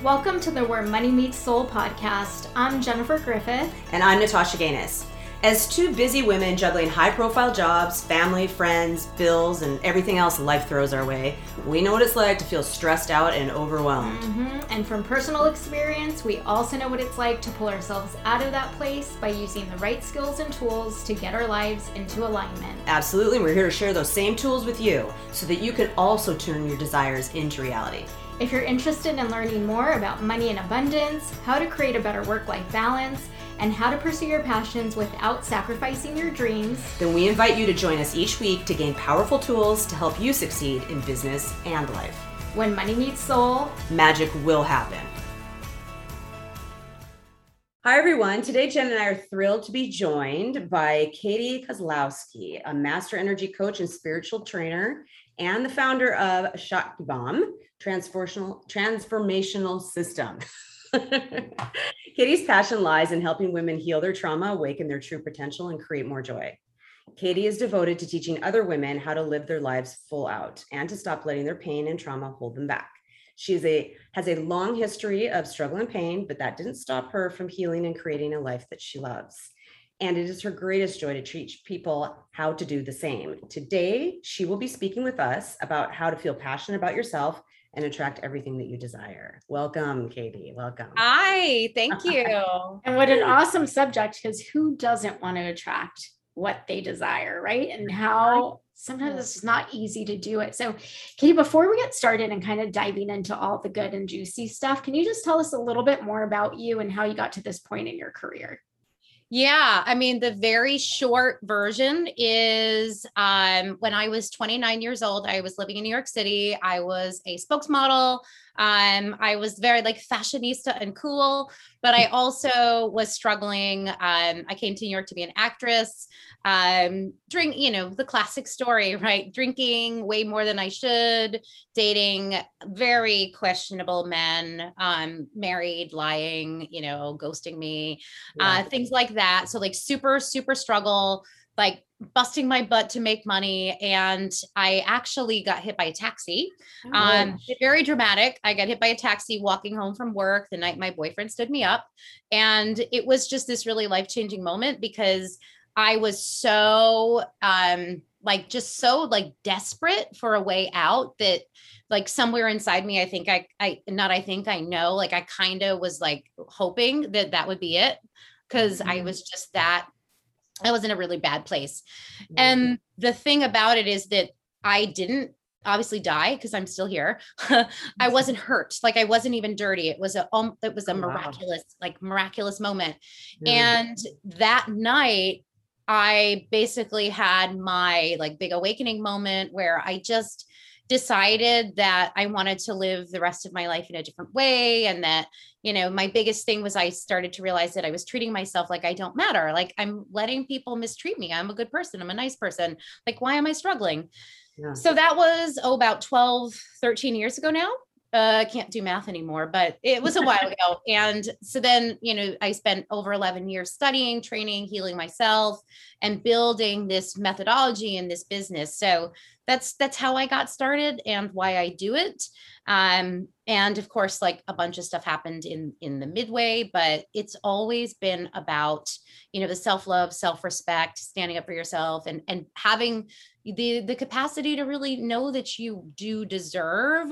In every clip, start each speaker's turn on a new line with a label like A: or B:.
A: Welcome to the Where Money Meets Soul podcast. I'm Jennifer Griffith.
B: And I'm Natasha Gaines. As two busy women juggling high profile jobs, family, friends, bills, and everything else life throws our way, we know what it's like to feel stressed out and overwhelmed.
A: Mm-hmm. And from personal experience, we also know what it's like to pull ourselves out of that place by using the right skills and tools to get our lives into alignment.
B: Absolutely. We're here to share those same tools with you so that you can also turn your desires into reality.
A: If you're interested in learning more about money and abundance, how to create a better work life balance, and how to pursue your passions without sacrificing your dreams,
B: then we invite you to join us each week to gain powerful tools to help you succeed in business and life.
A: When money meets soul,
B: magic will happen. Hi, everyone. Today, Jen and I are thrilled to be joined by Katie Kozlowski, a master energy coach and spiritual trainer, and the founder of Shakti Bomb, transformational transformational system. Katie's passion lies in helping women heal their trauma, awaken their true potential, and create more joy. Katie is devoted to teaching other women how to live their lives full out and to stop letting their pain and trauma hold them back. She's a has a long history of struggle and pain, but that didn't stop her from healing and creating a life that she loves. And it is her greatest joy to teach people how to do the same. Today, she will be speaking with us about how to feel passionate about yourself and attract everything that you desire. Welcome, Katie. Welcome.
C: Hi, thank you.
A: and what an awesome subject because who doesn't want to attract what they desire, right? And how sometimes it's not easy to do it. So, Katie, before we get started and kind of diving into all the good and juicy stuff, can you just tell us a little bit more about you and how you got to this point in your career?
C: Yeah, I mean, the very short version is um, when I was 29 years old, I was living in New York City. I was a spokesmodel. Um, I was very like fashionista and cool, but I also was struggling. Um, I came to New York to be an actress. Um, drink, you know, the classic story, right? Drinking way more than I should, dating very questionable men, um, married, lying, you know, ghosting me, yeah. uh, things like that. So like super, super struggle like busting my butt to make money and i actually got hit by a taxi. Oh, um very dramatic. I got hit by a taxi walking home from work the night my boyfriend stood me up and it was just this really life-changing moment because i was so um like just so like desperate for a way out that like somewhere inside me i think i i not i think i know like i kind of was like hoping that that would be it because mm-hmm. i was just that I was in a really bad place. Mm-hmm. And the thing about it is that I didn't obviously die because I'm still here. I wasn't hurt. Like I wasn't even dirty. It was a um, it was a oh, miraculous, wow. like miraculous moment. And that night I basically had my like big awakening moment where I just decided that I wanted to live the rest of my life in a different way. And that, you know, my biggest thing was I started to realize that I was treating myself like I don't matter. Like I'm letting people mistreat me. I'm a good person. I'm a nice person. Like, why am I struggling? Yeah. So that was, oh, about 12, 13 years ago now. Uh, I can't do math anymore, but it was a while ago. And so then, you know, I spent over 11 years studying, training, healing myself, and building this methodology in this business. So that's that's how I got started and why I do it. Um, and of course, like a bunch of stuff happened in in the midway, but it's always been about you know the self love, self respect, standing up for yourself, and and having the the capacity to really know that you do deserve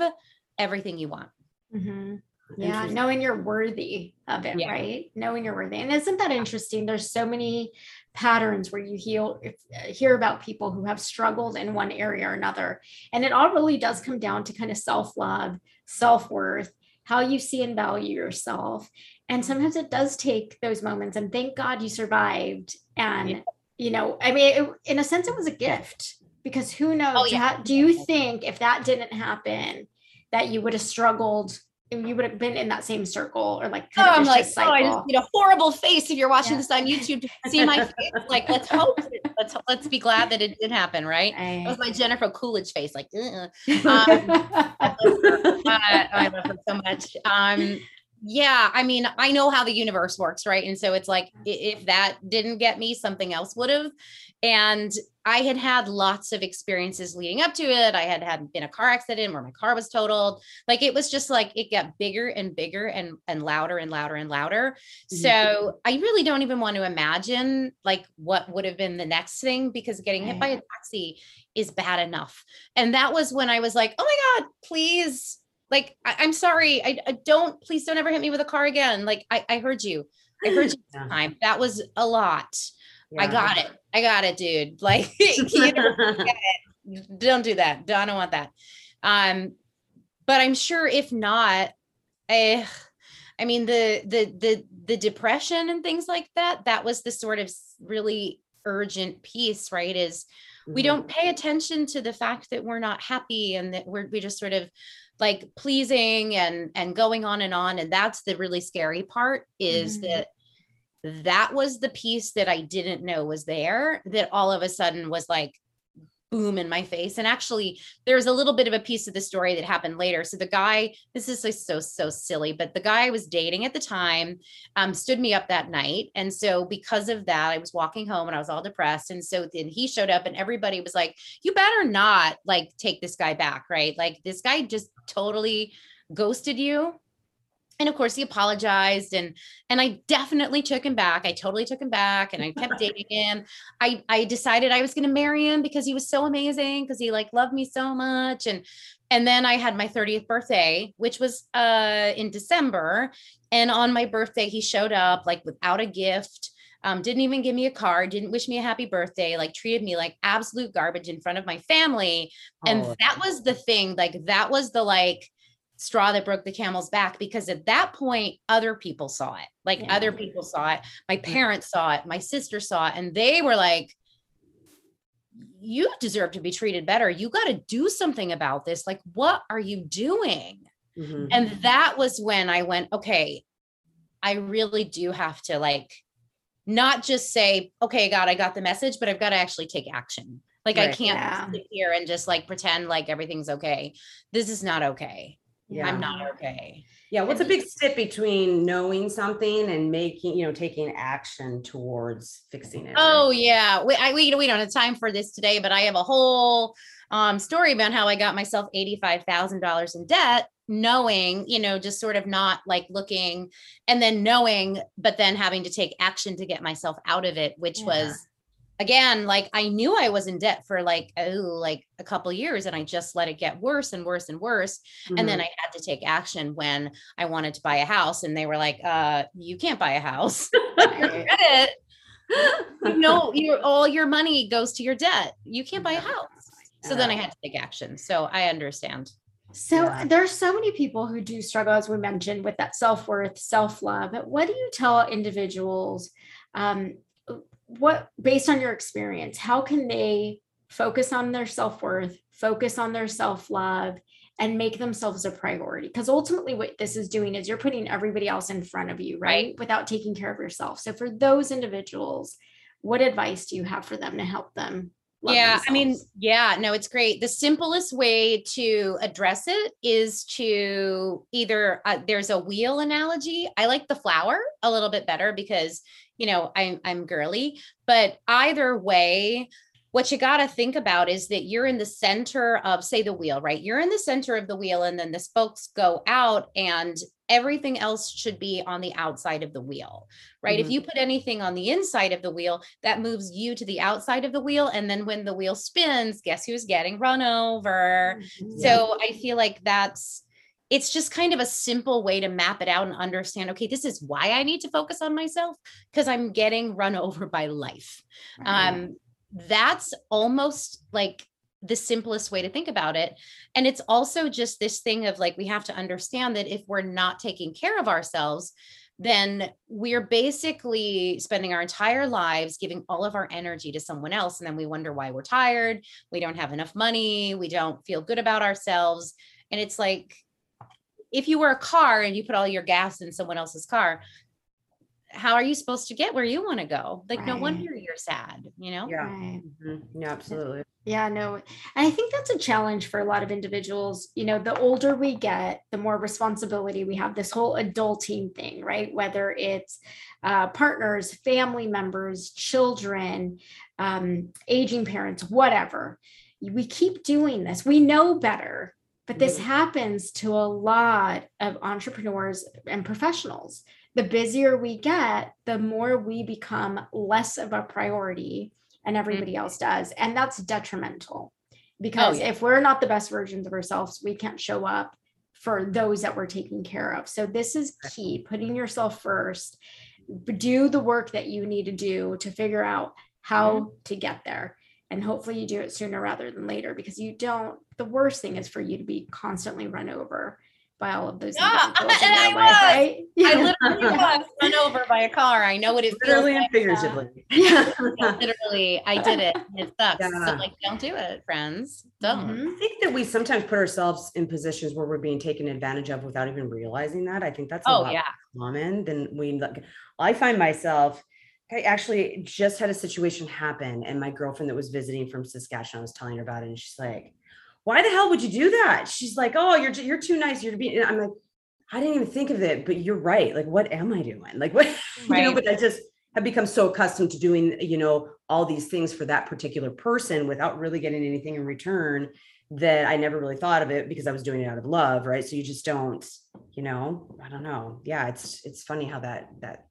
C: everything you want.
A: Mm-hmm. Yeah, knowing you're worthy of it, yeah. right? Knowing you're worthy. And isn't that interesting? There's so many patterns where you heal, uh, hear about people who have struggled in one area or another. And it all really does come down to kind of self love, self worth, how you see and value yourself. And sometimes it does take those moments. And thank God you survived. And, yeah. you know, I mean, it, in a sense, it was a gift because who knows? Oh, yeah. how, do you think if that didn't happen, that you would have struggled you would have been in that same circle or like
C: oh, I'm like oh, I just need a horrible face if you're watching yeah. this on YouTube to see my face. Like let's hope let's let's be glad that it did happen, right? I, was my Jennifer Coolidge face, like um, I, love I, love her so much. Um, yeah, I mean, I know how the universe works, right? And so it's like if that didn't get me, something else would have. And I had had lots of experiences leading up to it. I had had been a car accident where my car was totaled. Like it was just like it got bigger and bigger and and louder and louder and louder.
B: Mhm.
C: So I really don't even want to imagine like what would have been the next thing because getting hit by a taxi is bad enough. And that was when I was like, oh my God, please. Like, I, I'm sorry. I, I don't, please don't ever hit me with a car again. Like, I, I heard you. I heard you
B: Yeah.
C: time. That was a lot. I got it. I got it, dude. Like, you know, don't do that. Don't, I don't want that. Um, but I'm sure if not, eh, I mean the the the the depression and things like that. That was the sort of really urgent piece, right? Is we
B: Mhm.
C: don't pay attention to the fact that we're not happy and that we're we just sort of like pleasing and and going on and on and that's the really scary part is
A: Mhm.
C: that that was the piece that I didn't know was there that all of a sudden was like boom in my face and actually there's a little bit of a piece of the story that happened later so the guy this is like so so silly but the guy I was dating at the time um, stood me up that night. And so because of that, I was walking home and I was all depressed. And so then he showed up and everybody was like, you better not like take this guy back, right? Like this guy just totally ghosted you. And of course he apologized and and I definitely took him back. I totally took him back and I kept dating him. I I decided I was going to marry him because he was so amazing because he like loved me so much and and then I had my 30th birthday, which was uh in December and on my birthday, he showed up like without a gift, um, didn't even give me a card, didn't wish me a happy birthday, like treated me like absolute garbage in front of my family. And
B: Oh,
C: that was the thing, like that was the like straw that broke the camel's back because at that point, other people saw it. Like
A: Yeah.
C: other people saw it. My parents saw it, my sister saw it, and they were like, you deserve to be treated better. You got to do something about this. Like, what are you doing?
B: mhm.
C: and that was when i went okay i really do have to like not just say okay god i got the message but i've got to actually take action like i can't
A: Yeah.
C: sit here and just like pretend like everything's okay this is not okay
B: Yeah.
C: i'm not okay
B: Yeah, what's a big step between knowing something and making, you know, taking action towards fixing it?
C: oh yeah we, I, we, we don't have time for this today but i have a whole um, story about how i got myself $85000 in debt knowing you know just sort of not like looking and then knowing but then having to take action to get myself out of it which
A: Yeah.
C: was again like i knew i was in debt for like oh like a couple years and i just let it get worse and worse and worse and then
B: Mhm.
C: i had to take action when i wanted to buy a house and they were like uh you can't buy a house credit you know your all your money goes to your debt you can't buy a house so then i had to take action so i understand
A: So
B: Yeah.
A: there's so many people who do struggle, as we mentioned, with that self-worth, self-love. But what do you tell individuals? Um, what based on your experience, how can they focus on their self-worth, focus on their self-love, and make themselves a priority? Because ultimately what this is doing is you're putting everybody else in front of you, right? Without taking care of yourself. So for those individuals, what advice do you have for them to help them? love
C: yeah i mean yeah no it's great the simplest way to address it is to either uh, there's a wheel analogy i like the flower a little bit better because you know i'm i'm girly but either way what you got to think about is that you're in the center of say the wheel right you're in the center of the wheel and then the spokes go out and everything else should be on the outside of the wheel right if
B: Mhm.
C: you put anything on the inside of the wheel that moves you to the outside of the wheel and then when the wheel spins guess who's getting run over
A: Mhm.
C: so i feel like that's it's just kind of a simple way to map it out and understand okay this is why i need to focus on myself because i'm getting run over by life.
A: Right.
C: um that's almost like the simplest way to think about it. And it's also just this thing of like we have to understand that if we're not taking care of ourselves then we're basically spending our entire lives giving all of our energy to someone else. And then we wonder why we're tired we don't have enough money we don't feel good about ourselves. And it's like if you were a car and you put all your gas in someone else's car how are you supposed to get where you want to go? Like, no wonder you're sad, you know?
B: Yeah.
A: Right.
B: Mhm. Yeah, absolutely.
A: Yeah, no. And I think that's a challenge for a lot of individuals. You know, the older we get, the more responsibility we have, this whole adulting thing, right? Whether it's uh, partners, family members, children, um, aging parents, whatever. We keep doing this. We know better, but this happens to a lot of entrepreneurs and professionals. The busier we get, the more we become less of a priority and everybody mm-hmm. else does. And that's detrimental oh, because
C: yeah.
A: if we're not the best versions of ourselves, we can't show up for those that we're taking care of. So this is key, putting yourself first. Do the work that you need to do to figure out how mm-hmm. to get there. And hopefully you do it sooner rather than later because you don't the worst thing is for you to be constantly run over by all of those
C: Yeah,
A: individuals in
C: and I
A: your life,
C: was.
A: right?
C: I literally was run over by a car. I know what it feels
B: Literally and
C: like.
B: figuratively.
A: Yeah.
C: Literally, I did it. It sucks. So like, don't do it, friends. Don't.
A: Mhm.
B: I think that we sometimes put ourselves in positions where we're being taken advantage of without even realizing that. I think that's a
C: Oh
B: lot
C: yeah.
B: common than we like. I find myself. I actually just had a situation happen, and my girlfriend that was visiting from Saskatchewan I was telling her about it, and she's like, "Why the hell would you do that?" She's like, "Oh, you're you're too nice. You're being." and I'm like, "I didn't even think of it, but you're right. Like, what am I doing? Like, what you know?"
C: Right.
B: But I just have become so accustomed to doing, you know, all these things for that particular person without really getting anything in return that I never really thought of it because I was doing it out of love, right? So you just don't, you know, I don't know. Yeah, it's it's funny how that that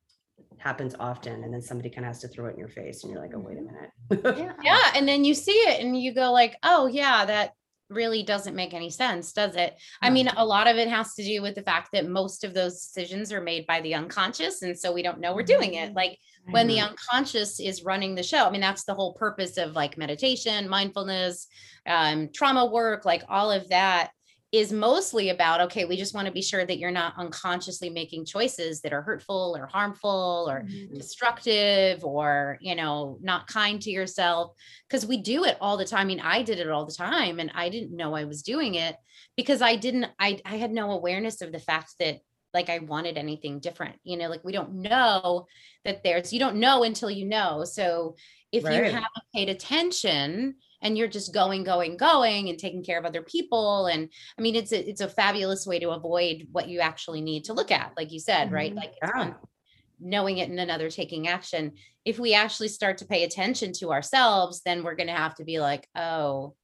B: happens often and then somebody kind of has to throw it in your face and you're like, "Oh, wait a mm-hmm. minute."
A: Yeah.
C: Yeah. And then you see it and you go like, oh yeah, that really doesn't make any sense, does it? I mean, mm-hmm. a lot of it has to do with the fact that most of those decisions are made by the unconscious. And so we don't know we're doing it. Mm-hmm. Like when the unconscious is running the show. I mean, that's the whole purpose of like meditation, mindfulness, um, trauma work, like all of that is mostly about okay, we just want to be sure that you're not unconsciously making choices that are hurtful or harmful or
A: Mhm.
C: destructive or you know not kind to yourself. Because we do it all the time i mean i did it all the time and i didn't know i was doing it because i didn't i i had no awareness of the fact that like i wanted anything different you know like we don't know that there's you don't know until you know. So if you haven't paid attention and you're just going going going and taking care of other people and i mean it's a, it's a fabulous way to avoid what you actually need to look at like you said right
A: Mhm.
C: like
B: Yeah.
C: knowing it and another taking action if we actually start to pay attention to ourselves then we're going to have to be like oh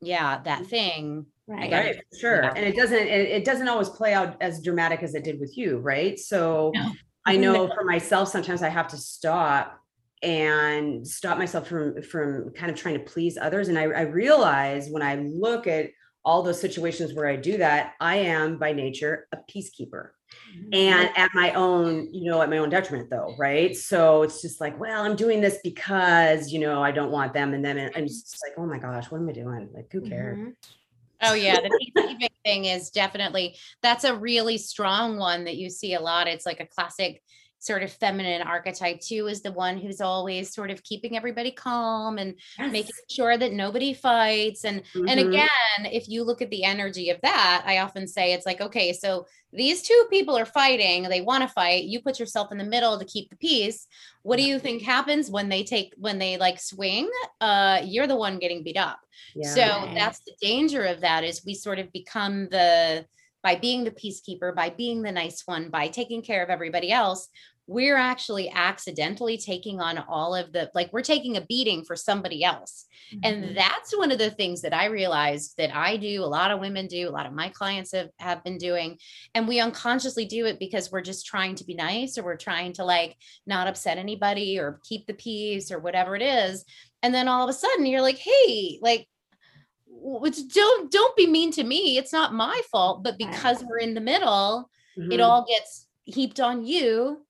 C: yeah that thing
A: Right.
B: right sure
C: Yeah.
B: and it doesn't it, it doesn't always play out as dramatic as it did with you right so
C: No.
B: i know for myself sometimes i have to stop and stop myself from from kind of trying to please others and i, I realize when i look at all those situations where i do that i am by nature a peacekeeper
A: Mhm.
B: and at my own you know at my own detriment though right so it's just like well i'm doing this because you know i don't want them and then i'm just like oh my gosh what am i doing like who cares
A: Mhm.
C: Oh yeah, the peacekeeping thing is definitely that's a really strong one that you see a lot. It's like a classic sort of feminine archetype too is the one who's always sort of keeping everybody calm and making sure that nobody fights. And and
B: Mhm.
C: again if you look at the energy of that i often say it's like okay so these two people are fighting they want to fight you put yourself in the middle to keep the peace. What do you think happens when they take when they like swing? Uh you're the one getting beat up.
B: Yeah.
C: so that's the danger of that is we sort of become the by being the peacekeeper by being the nice one by taking care of everybody else we're actually accidentally taking on all of the like we're taking a beating for somebody else
A: Mhm.
C: and that's one of the things that I realized that I do, a lot of women do, a lot of my clients have, have been doing. And we unconsciously do it because we're just trying to be nice or we're trying to like not upset anybody or keep the peace or whatever it is. And then all of a sudden you're like, hey, like, don't don't be mean to me. It's not my fault, but because we're in the middle, it
B: Mhm.
C: all gets heaped on you.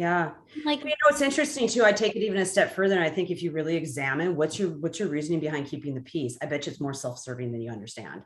B: Yeah
C: Like,
B: you know it's interesting too i take it even a step further and i think if you really examine what's your what's your reasoning behind keeping the peace i bet you it's more self-serving than you understand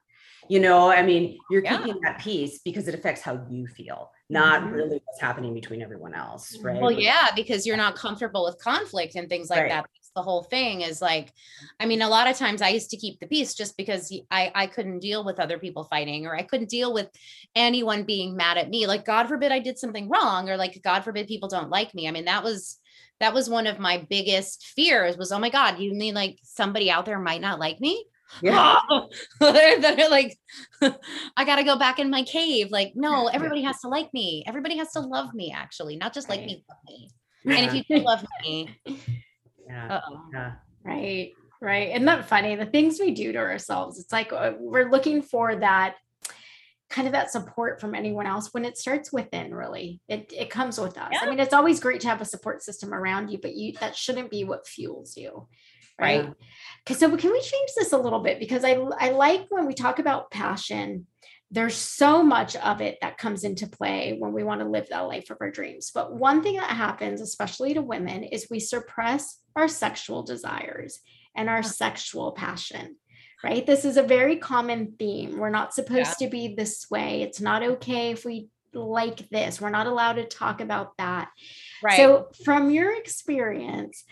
B: you know i mean you're
C: Yeah.
B: keeping that peace because it affects how you feel not
A: Mhm.
B: really what's happening between everyone else right
C: well, yeah, because you're not comfortable with conflict and things like
B: Right.
C: that. The whole thing is like i mean a lot of times i used to keep the peace just because i i couldn't deal with other people fighting or i couldn't deal with anyone being mad at me like god forbid i did something wrong or like god forbid people don't like me i mean that was that was one of my biggest fears was oh my god you mean like somebody out there might not like me yeah. that are like, I got to go back in my cave. Like, no, everybody has to like me. Everybody has to love me, actually, not just like right. me, me. And if you do love me,
A: yeah. yeah. Right. Right. Isn't that funny? The things we do to ourselves, it's like uh, we're looking for that kind of that support from anyone else when it starts within really it, it comes with us yeah. i mean it's always great to have a support system around you but you that shouldn't be what fuels you right because so can we change this a little bit because i i like when we talk about passion there's so much of it that comes into play when we want to live that life of our dreams but one thing that happens especially to women is we suppress our sexual desires and our sexual passion right? This is a very common theme. We're not supposed yeah. to be this way. It's not okay if we like this. We're not allowed to talk about that. Right. so from your experience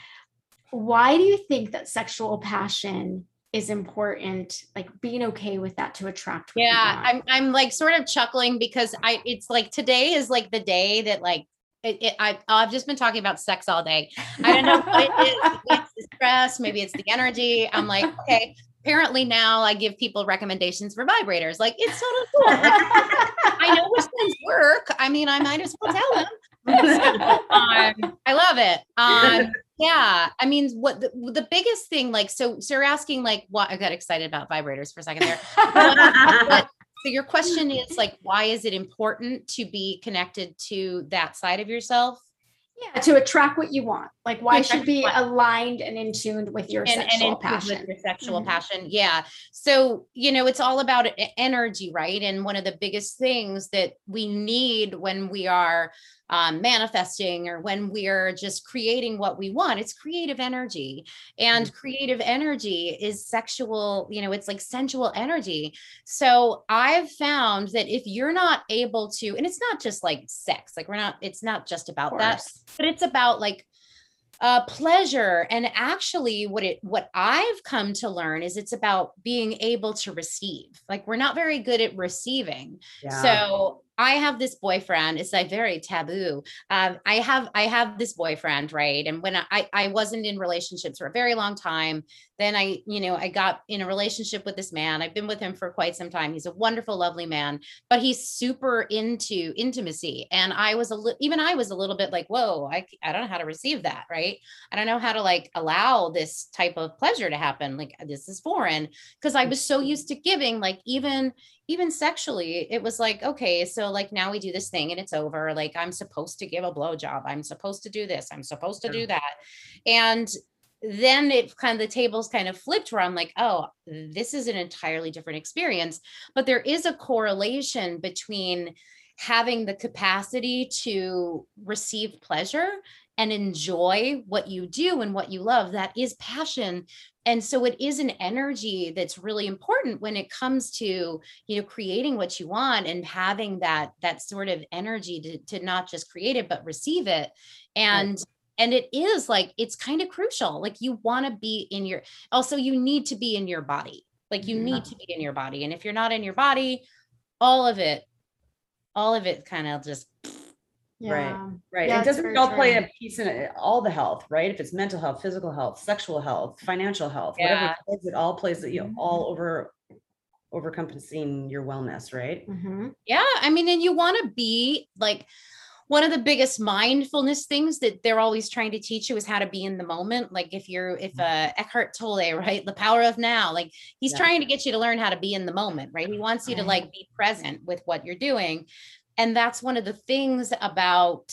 A: why do you think that sexual passion is important like being okay with that to attract
C: yeah i'm i'm like sort of chuckling because i it's like today is like the day that like it, it, I, I've just been talking about sex all day. I don't know what it is. It's the stress, maybe it's the energy. I'm like, okay. Apparently now I give people recommendations for vibrators. Like it's totally cool. I know which ones work. I mean, I might as well tell them. um, I love it. Um, yeah, I mean, what the, the biggest thing, like, so, so you're asking, like, what I got excited about vibrators for a second there. but, so your question is like, why is it important to be connected to that side of yourself?
A: yeah to attract what you want like why should be aligned and in tune with your and, sexual and passion
C: your sexual mm-hmm. passion yeah so you know it's all about energy right and one of the biggest things that we need when we are um, manifesting or when we're just creating what we want it's creative energy. And mm-hmm. creative energy is sexual you know it's like sensual energy. So i've found that if you're not able to and it's not just like sex like we're not it's not just about that but it's about like uh, pleasure. And actually what it what i've come to learn is it's about being able to receive. Like we're not very good at receiving. Yeah. so I have this boyfriend. It's like very taboo. Um, I have I have this boyfriend, right? And when I I wasn't in relationships for a very long time, then I you know I got in a relationship with this man. I've been with him for quite some time. He's a wonderful, lovely man, but he's super into intimacy. And I was a little even I was a little bit like, whoa, I I don't know how to receive that, right? I don't know how to like allow this type of pleasure to happen. Like this is foreign because I was so used to giving. Like even even sexually, it was like, okay, so like now we do this thing and it's over. Like I'm supposed to give a blowjob. I'm supposed to do this. I'm supposed to do that. And then it kind of the tables kind of flipped where I'm like, oh, this is an entirely different experience. But there is a correlation between having the capacity to receive pleasure and enjoy what you do and what you love. That is passion and so it is an energy that's really important when it comes to you know creating what you want and having that that sort of energy to, to not just create it but receive it and right. and it is like it's kind of crucial like you want to be in your also you need to be in your body like you yeah. need to be in your body and if you're not in your body all of it all of it kind of just
B: yeah. Right. Right. Yeah, it doesn't all true. play a piece in it, all the health, right? If it's mental health, physical health, sexual health, financial health, yeah. whatever it, all plays that you know, mm-hmm. all over overcompassing your wellness, right?
C: Mm-hmm. Yeah. I mean, and you want to be like one of the biggest mindfulness things that they're always trying to teach you is how to be in the moment. Like if you're, if mm-hmm. uh, Eckhart Tolle, right, the power of now, like he's yeah. trying to get you to learn how to be in the moment, right? He wants you to like be present with what you're doing and that's one of the things about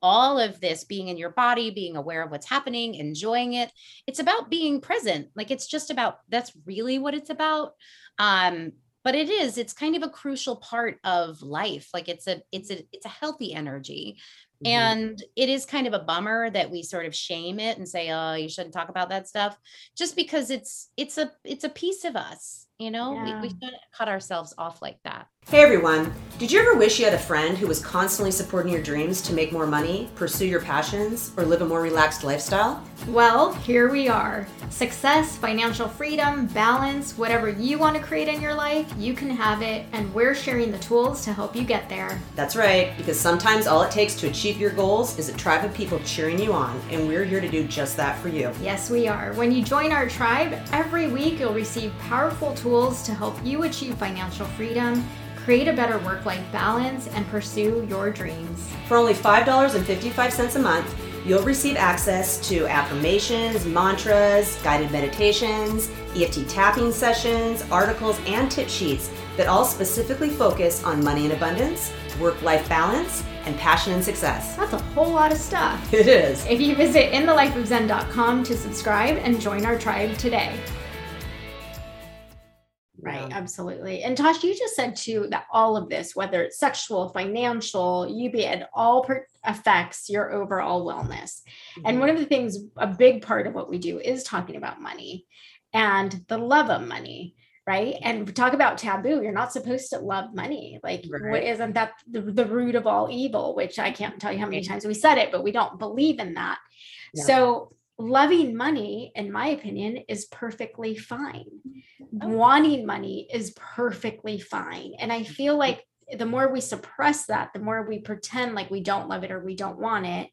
C: all of this being in your body, being aware of what's happening, enjoying it. It's about being present. Like it's just about that's really what it's about. Um, but it is, it's kind of a crucial part of life. Like it's a it's a it's a healthy energy.
B: Mhm.
C: And it is kind of a bummer that we sort of shame it and say, "Oh, you shouldn't talk about that stuff," just because it's it's a it's a piece of us, you know. We, we shouldn't cut ourselves off like that.
B: Hey everyone, did you ever wish you had a friend who was constantly supporting your dreams to make more money, pursue your passions, or live a more relaxed lifestyle?
A: Well, here we are. Success, financial freedom, balance, whatever you want to create in your life, you can have it, and we're sharing the tools to help you get there.
B: That's right, because sometimes all it takes to achieve your goals is a tribe of people cheering you on, and we're here to do just that for you.
A: Yes, we are. When you join our tribe, every week you'll receive powerful tools to help you achieve financial freedom, create a better work life balance, and pursue your dreams.
B: For only $5.55 a month, you'll receive access to affirmations, mantras, guided meditations, EFT tapping sessions, articles, and tip sheets that all specifically focus on money and abundance, work life balance, and passion and success.
A: That's a whole lot of stuff.
B: It is.
A: If you visit inthelifeofzen.com to subscribe and join our tribe today. Right, absolutely. And Tosh, you just said too that all of this, whether it's sexual, financial, you be it all per- affects your overall wellness. And one mm-hmm. of the things, a big part of what we do is talking about money and the love of money, right? And talk about taboo. You're not supposed to love money. Like, what
B: Right.
A: isn't that the, the root of all evil? Which I can't tell you how many times we said it, but we don't believe in that.
B: Yeah.
A: So, loving money, in my opinion, is perfectly fine.
C: Oh.
A: Wanting money is perfectly fine. And I feel like the more we suppress that, the more we pretend like we don't love it or we don't want it,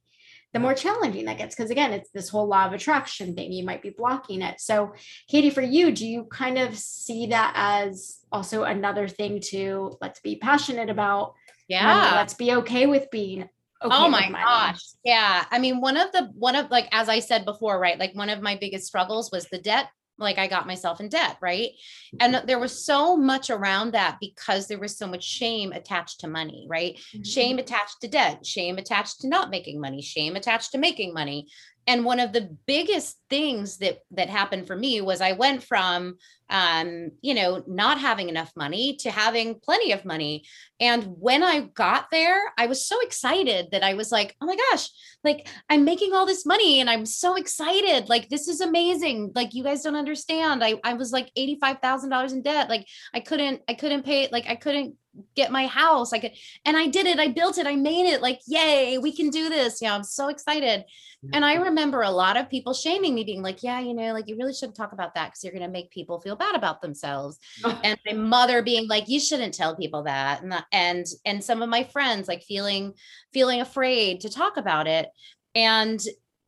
A: the more challenging that gets. Because again, it's this whole law of attraction thing. You might be blocking it. So, Katie, for you, do you kind of see that as also another thing to let's be passionate about? money,
C: Yeah.
A: let's be okay with being okay.
C: oh my
A: money?
C: gosh yeah i mean one of the one of like as i said before right like one of my biggest struggles was the debt like i got myself in debt right? And mm-hmm. there was so much around that because there was so much shame attached to money right? Mm-hmm. Shame attached to debt shame attached to not making money shame attached to making money and one of the biggest things that that happened for me was i went from um you know not having enough money to having plenty of money. And when i got there i was so excited that i was like oh my gosh like i'm making all this money and i'm so excited. Like this is amazing. Like you guys don't understand. I, I was like $85000 in debt. Like i couldn't i couldn't pay like i couldn't get my house i could and i did it i built it i made it like yay we can do this Yeah, i'm so excited and I remember a lot of people shaming me, being like, yeah, you know, like you really shouldn't talk about that because you're going to make people feel bad about themselves. And my mother being like, you shouldn't tell people that. And, and, and some of my friends like feeling, feeling afraid to talk about it. And,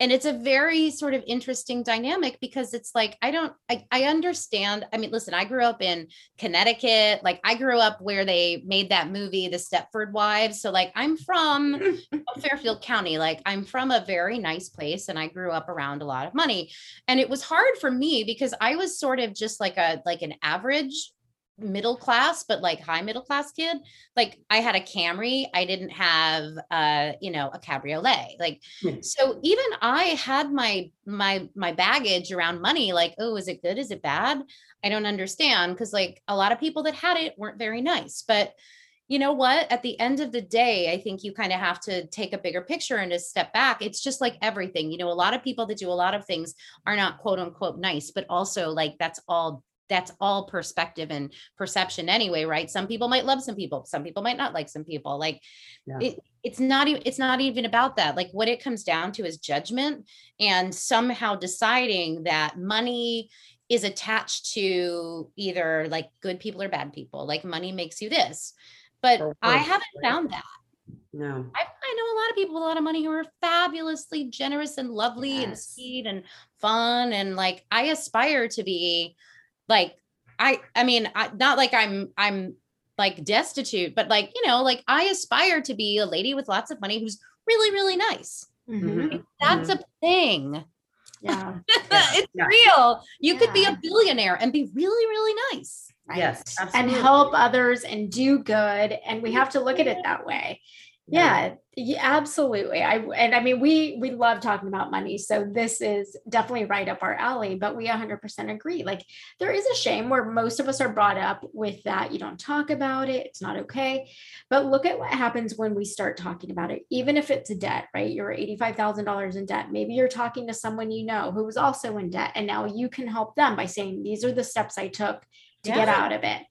C: and it's a very sort of interesting dynamic because it's like, I don't, I, I understand. I mean, listen, I grew up in Connecticut. Like I grew up where they made that movie, The Stepford Wives. So like I'm from Fairfield County. Like I'm from a very nice place and I grew up around a lot of money. And it was hard for me because I was sort of just like a like an average middle class but like high middle class kid like i had a camry i didn't have uh you know a cabriolet like
B: Yeah.
C: so even i had my my my baggage around money like oh is it good? Is it bad? I don't understand because like a lot of people that had it weren't very nice but you know what? At the end of the day i think you kind of have to take a bigger picture and to step back. It's just like everything you know a lot of people that do a lot of things are not quote unquote nice but also like that's all that's all perspective and perception anyway right some people might love some people some people might not like some people like
B: Yeah.
C: it, it's not even it's not even about that like what it comes down to is judgment and somehow deciding that money is attached to either like good people or bad people like money makes you this but i haven't
B: right?
C: found that
B: No.
C: I, I know a lot of people with a lot of money who are fabulously generous and lovely and sweet and fun and like I aspire to be like I I mean I, not like I'm I'm like destitute but like you know like I aspire to be a lady with lots of money who's really really nice.
A: Mhm.
B: Mhm.
C: That's a thing.
A: Yeah.
C: it's
B: Yeah.
C: real. You could be a billionaire and be really really nice.
A: right?
B: Yes,
A: and help others and do good and we have to look at it that way yeah, yeah, absolutely. I and I mean we we love talking about money, so this is definitely right up our alley. But we 100% agree. Like there is a shame where most of us are brought up with that. You don't talk about it; it's not okay. But look at what happens when we start talking about it. Even if it's a debt, right? You're 85 thousand dollars in debt. Maybe you're talking to someone you know who was also in debt, and now you can help them by saying, "These are the steps I took to yeah. get out of it."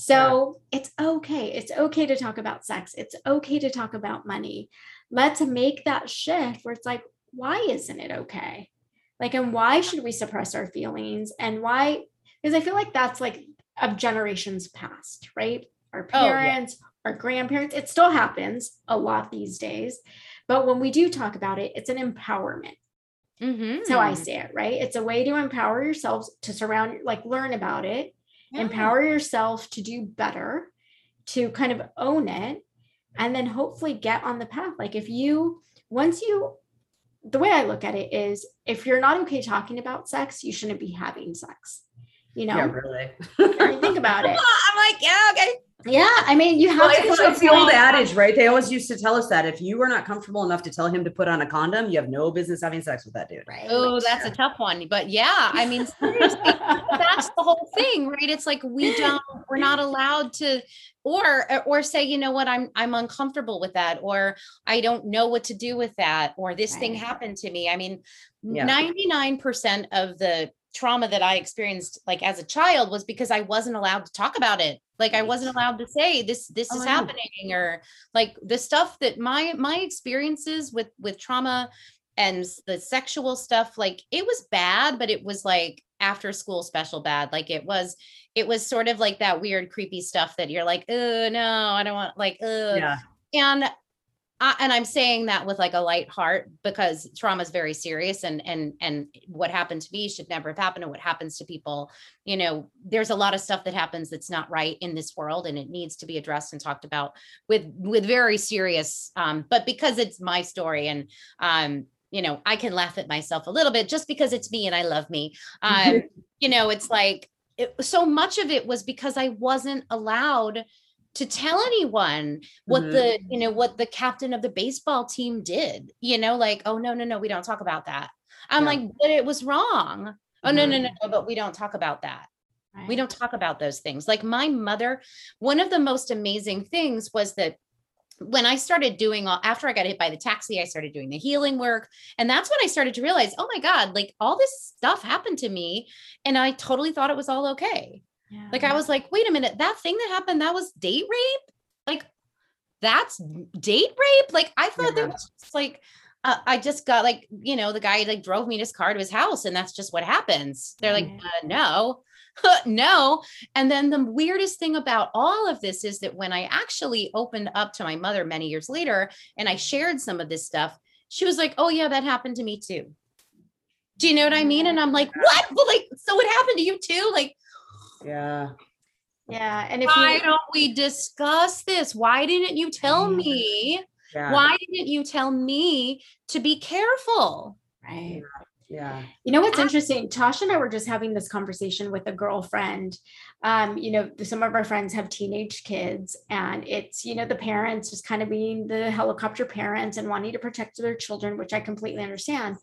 A: So yeah. it's okay. It's okay to talk about sex. It's okay to talk about money. Let's make that shift where it's like, why isn't it okay? Like, and why should we suppress our feelings? And why? Because I feel like that's like of generations past, right? Our parents, oh, yeah. our grandparents, it still happens a lot these days. But when we do talk about it, it's an empowerment. Mm-hmm. How I see it, right? It's a way to empower yourselves to surround, like, learn about it yeah. empower yourself to do better, to kind of own it, and then hopefully get on the path. Like if you, once you, the way I look at it is if you're not okay talking about sex, you shouldn't be having sex. You know,
B: yeah, really.
A: think about it.
C: I'm like, yeah, okay.
A: Yeah, I mean, you have well,
B: to. It's, it's the old adage, right? They always used to tell us that if you were not comfortable enough to tell him to put on a condom, you have no business having sex with that dude.
C: Right. Oh, that's a tough one. But yeah, I mean, that's the whole thing, right? It's like we don't, we're not allowed to, or or say, you know what, I'm I'm uncomfortable with that, or I don't know what to do with that, or this right. thing happened to me. I mean, 99% of the trauma that I experienced like as a child was because I wasn't allowed to talk about it. Like I wasn't allowed to say this this oh, is happening or like the stuff that my my experiences with with trauma and the sexual stuff like it was bad but it was like after school special bad. Like it was it was sort of like that weird creepy stuff that you're like oh no I don't want like oh yeah. And I, and I'm saying that with like a light heart because trauma is very serious and and and what happened to me should never have happened and what happens to people you know there's a lot of stuff that happens that's not right in this world and it needs to be addressed and talked about with with very serious um but because it's my story and um you know I can laugh at myself a little bit just because it's me and I love me um you know it's like it, so much of it was because I wasn't allowed to tell anyone what mm-hmm. the you know what the captain of the baseball team did you know like oh no no no we don't talk about that i'm yeah. like but it was wrong mm-hmm. oh no no no no but we don't talk about that right. we don't talk about those things like my mother one of the most amazing things was that when I started doing all after I got hit by the taxi, I started doing the healing work. And that's when I started to realize, oh my God, like all this stuff happened to me. And I totally thought it was all okay. Yeah. Like I was like, wait a minute, that thing that happened, that was date rape? Like that's date rape? Like I thought yeah. that was just like uh, I just got like, you know, the guy like drove me in his car to his house and that's just what happens. They're like, uh, no, no. And then the weirdest thing about all of this is that when I actually opened up to my mother many years later and I shared some of this stuff, she was like, oh, yeah, that happened to me too. Do you know what I mean? And I'm like, what? Well, like, so it happened to you too? Like,
B: yeah.
A: Yeah. And if
C: why you- don't we discuss this? Why didn't you tell me? Yeah. Why didn't you tell me to be careful?
A: Right.
B: Yeah.
A: You know what's interesting? Tasha and I were just having this conversation with a girlfriend. Um, you know, some of our friends have teenage kids, and it's, you know, the parents just kind of being the helicopter parents and wanting to protect their children, which I completely understand.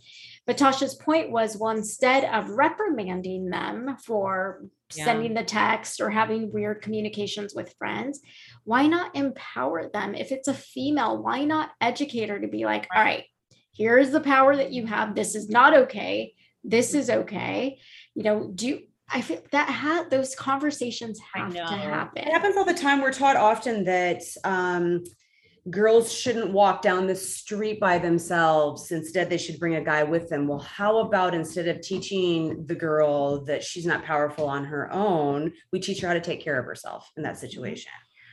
A: But Tasha's point was well, instead of reprimanding them for yeah. sending the text or having weird communications with friends, why not empower them? If it's a female, why not educate her to be like, all right, here's the power that you have. This is not okay. This is okay. You know, do I feel that had those conversations have to happen.
B: It happens all the time. We're taught often that um, girls shouldn't walk down the street by themselves. Instead, they should bring a guy with them. Well, how about instead of teaching the girl that she's not powerful on her own, we teach her how to take care of herself in that mm-hmm. situation?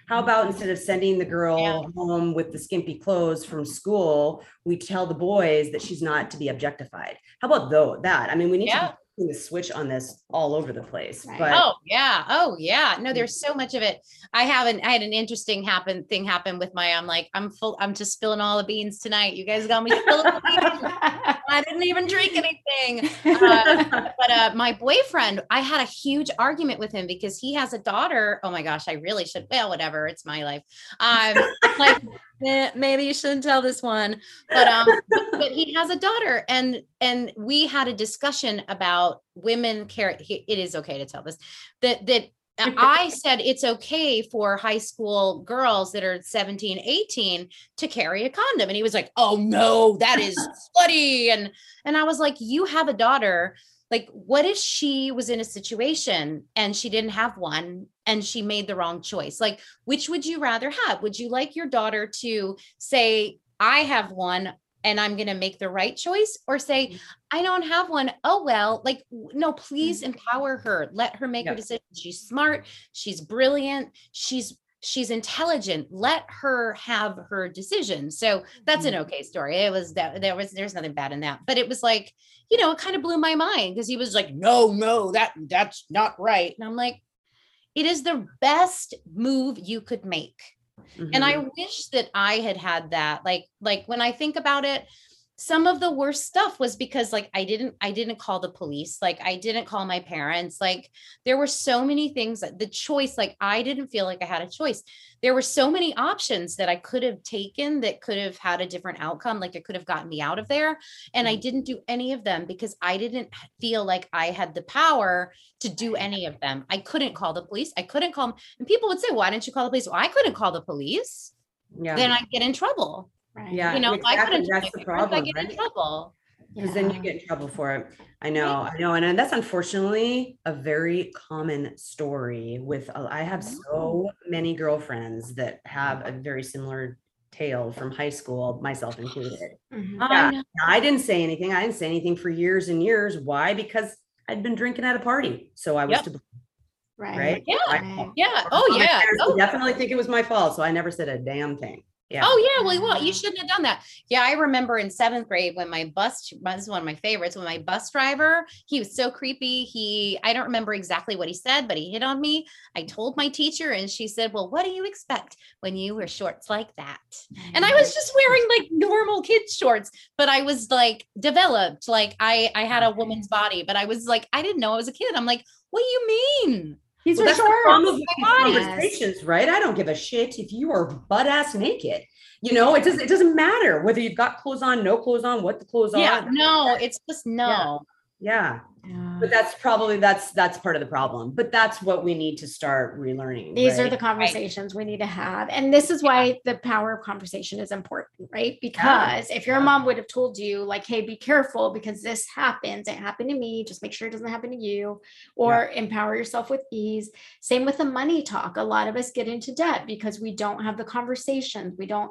B: How about instead of sending the girl yeah. home with the skimpy clothes from school, we tell the boys that she's not to be objectified? How about though that? I mean, we need yeah. to the switch on this all over the place. Right. But
C: oh yeah, oh yeah. No, there's so much of it. I haven't. I had an interesting happen thing happen with my. I'm like, I'm full. I'm just spilling all the beans tonight. You guys got me spilling the beans. I didn't even drink anything. Uh, but uh, my boyfriend, I had a huge argument with him because he has a daughter. Oh my gosh, I really should. Well, whatever. It's my life. Um, like "Eh, maybe you shouldn't tell this one. But um, but he has a daughter, and and we had a discussion about women care. It is okay to tell this that that I said it's okay for high school girls that are 17, 18 to carry a condom. And he was like, oh no, that is slutty. And and I was like, you have a daughter. Like, what if she was in a situation and she didn't have one and she made the wrong choice? Like, which would you rather have? Would you like your daughter to say, I have one and I'm going to make the right choice, or say, mm-hmm. I don't have one. Oh, well, like, no, please mm-hmm. empower her. Let her make her decision. She's smart. She's brilliant. She's she's intelligent let her have her decision. So that's an okay story. It was that there was there's nothing bad in that. But it was like you know it kind of blew my mind because he was like no no that that's not right. And i'm like it is the best move you could make. And i
B: Mhm.
C: wish that i had had that. Like like when i think about it some of the worst stuff was because like i didn't i didn't call the police like i didn't call my parents like there were so many things that the choice like i didn't feel like i had a choice. There were so many options that i could have taken that could have had a different outcome like it could have gotten me out of there and i
B: Mhm.
C: didn't do any of them because i didn't feel like i had the power to do any of them. I couldn't call the police i couldn't call 'em- and people would say why didn't you call the police? Well i couldn't call the police.
B: Yeah.
C: then i'd get in trouble
A: Right.
B: Yeah.
C: you know, if I
B: exactly.
C: couldn't tell
B: That's the
C: parents, I
B: problem,
C: get in trouble.
B: because then you get in trouble for it. I know, I know, and, and that's unfortunately a very common story. With uh, I have so many girlfriends that have a very similar tale from high school, myself included.
A: Mhm.
C: I
B: Yeah.
C: know.
B: Now, I didn't say anything. I didn't say anything for years and years. Why? Because I'd been drinking at a party, so I was
C: Yep.
B: to blame,
A: Right.
B: right.
C: Yeah.
B: My
C: Yeah.
B: Or
C: Oh yeah. Oh,
B: would definitely think it was my fault, so I never said a damn thing. Yeah.
C: oh yeah. Well, well, you shouldn't have done that. Yeah, I remember in seventh grade when my bus. This is one of my favorites. When my bus driver, he was so creepy. He, I don't remember exactly what he said, but he hit on me. I told my teacher, and she said, "Well, what do you expect when you wear shorts like that?" And I was just wearing like normal kids shorts, but I was like developed. Like I, I had a woman's body, but I was like, I didn't know I was a kid. I'm like, what do you mean?
A: These
B: Well,
A: are shorts.
B: with these
C: body.
B: conversations, right? I don't give a shit if you are butt ass naked. You know, it doesn't it doesn't matter whether you've got clothes on, no clothes on, what the clothes
C: Yeah,
B: are.
C: no, it's just no.
B: Yeah.
A: Yeah.
B: But that's probably that's that's part of the problem. But that's what we need to start relearning.
A: These are the conversations we need to have. And this is why the power of conversation is important, right? Because if your mom would have told you, like, hey, be careful because this happens, it happened to me, just make sure it doesn't happen to you, or empower yourself with ease. Same with the money talk. A lot of us get into debt because we don't have the conversations. We don't,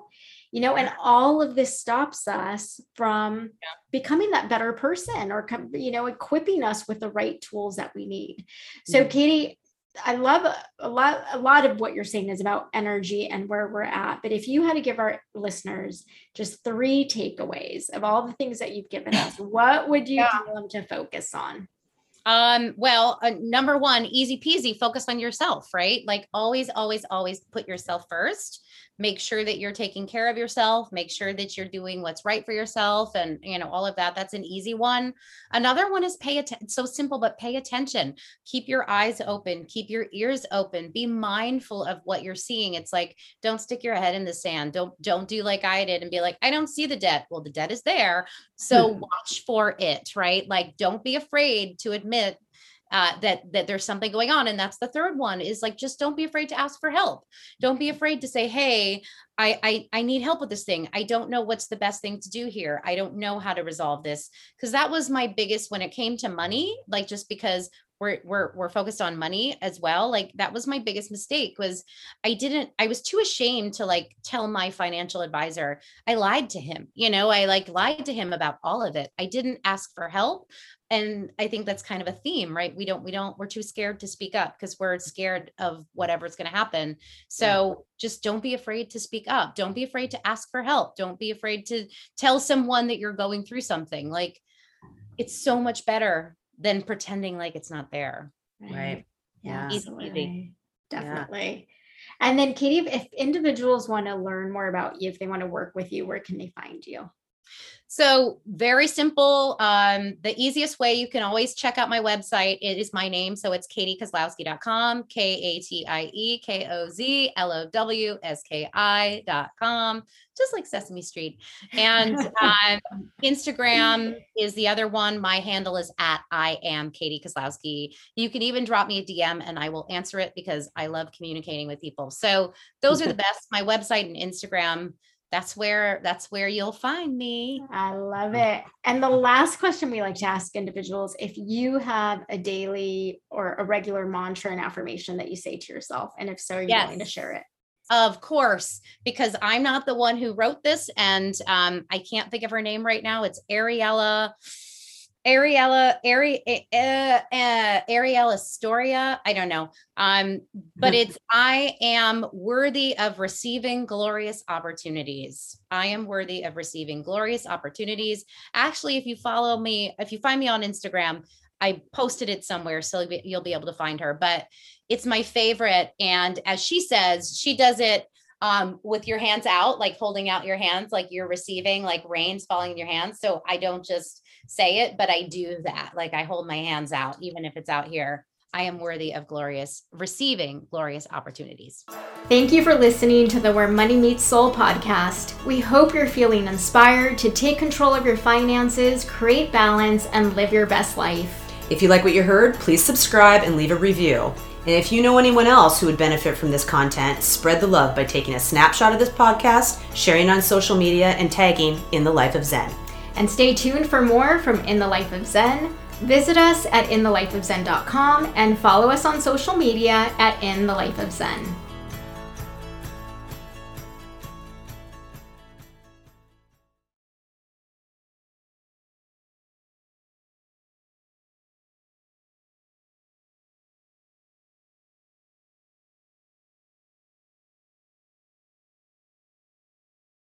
A: you know, and all of this stops us from becoming that better person or, you know, equipping us with the right tools that we need. So. Katie, I love a- a lot. A lot of what you're saying is about energy and where we're at. But if you had to give our listeners just three takeaways of all the things that you've given us, what would you
C: Yeah.
A: tell them to focus on?
C: Um, well, uh, number one, easy peasy, focus on yourself, right? Like always, always, always put yourself first. Make sure that you're taking care of yourself, make sure that you're doing what's right for yourself and you know, all of that. That's an easy one. Another one is pay attention. So simple, but pay attention. Keep your eyes open, keep your ears open, be mindful of what you're seeing. It's like, don't stick your head in the sand. Don't, don't do like I did and be like, I don't see the debt. Well, the debt is there. So hmm. watch for it, right? Like, don't be afraid to admit uh, that that there's something going on. And that's the third one is like, just don't be afraid to ask for help. Don't be afraid to say, hey, I, I I need help with this thing. I don't know what's the best thing to do here. I don't know how to resolve this. Because that was my biggest when it came to money, like just because we're we're we're focused on money as well. Like that was my biggest mistake was I didn't I was too ashamed to like tell my financial advisor. I lied to him. You know, I like lied to him about all of it. I didn't ask for help. And I think that's kind of a theme, right? We don't we don't we're too scared to speak up because we're scared of whatever's going to happen. So just don't be afraid to speak up. Don't be afraid to ask for help. Don't be afraid to tell someone that you're going through something. Like it's so much better than pretending like it's not there.
B: Right.
A: Yeah.
B: Yeah.
C: Easy peasy.
A: absolutely.
B: Yeah.
A: Definitely. And then, Katie, if- if individuals want to learn more about you, if they want to work with you, where can they find you?
C: So very simple. Um, the easiest way you can always check out my website. It is my name. So it's katiekozlowski.com, K-A-T-I-E-K-O-Z-L-O-W-S-K-I.com, just like Sesame Street. And um, Instagram is the other one. My handle is at I am Katie Kozlowski. You can even drop me a DM and I will answer it because I love communicating with people. So those are the best, my website and Instagram that's where that's where you'll find me.
A: I love it. And the last question we like to ask individuals if you have a daily or a regular mantra and affirmation that you say to yourself and if so are you yes. willing to share it?
C: Of course, because I'm not the one who wrote this and um, I can't think of her name right now. It's Ariella Ariella, Ari, uh, uh, Ariella Storia. I don't know. Um, but it's I am worthy of receiving glorious opportunities. I am worthy of receiving glorious opportunities. Actually, if you follow me, if you find me on Instagram, I posted it somewhere, so you'll be able to find her. But it's my favorite, and as she says, she does it um, with your hands out, like holding out your hands, like you're receiving, like rain's falling in your hands. So I don't just say it, but I do that. Like I hold my hands out, even if it's out here. I am worthy of glorious, receiving glorious opportunities.
A: Thank you for listening to the Where Money Meets Soul podcast. We hope you're feeling inspired to take control of your finances, create balance, and live your best life.
B: If you like what you heard, please subscribe and leave a review. And if you know anyone else who would benefit from this content, spread the love by taking a snapshot of this podcast, sharing on social media, and tagging In the Life of Zen.
A: And stay tuned for more from In the Life of Zen. Visit us at inthelifeofzen.com and follow us on social media at In the Life of Zen.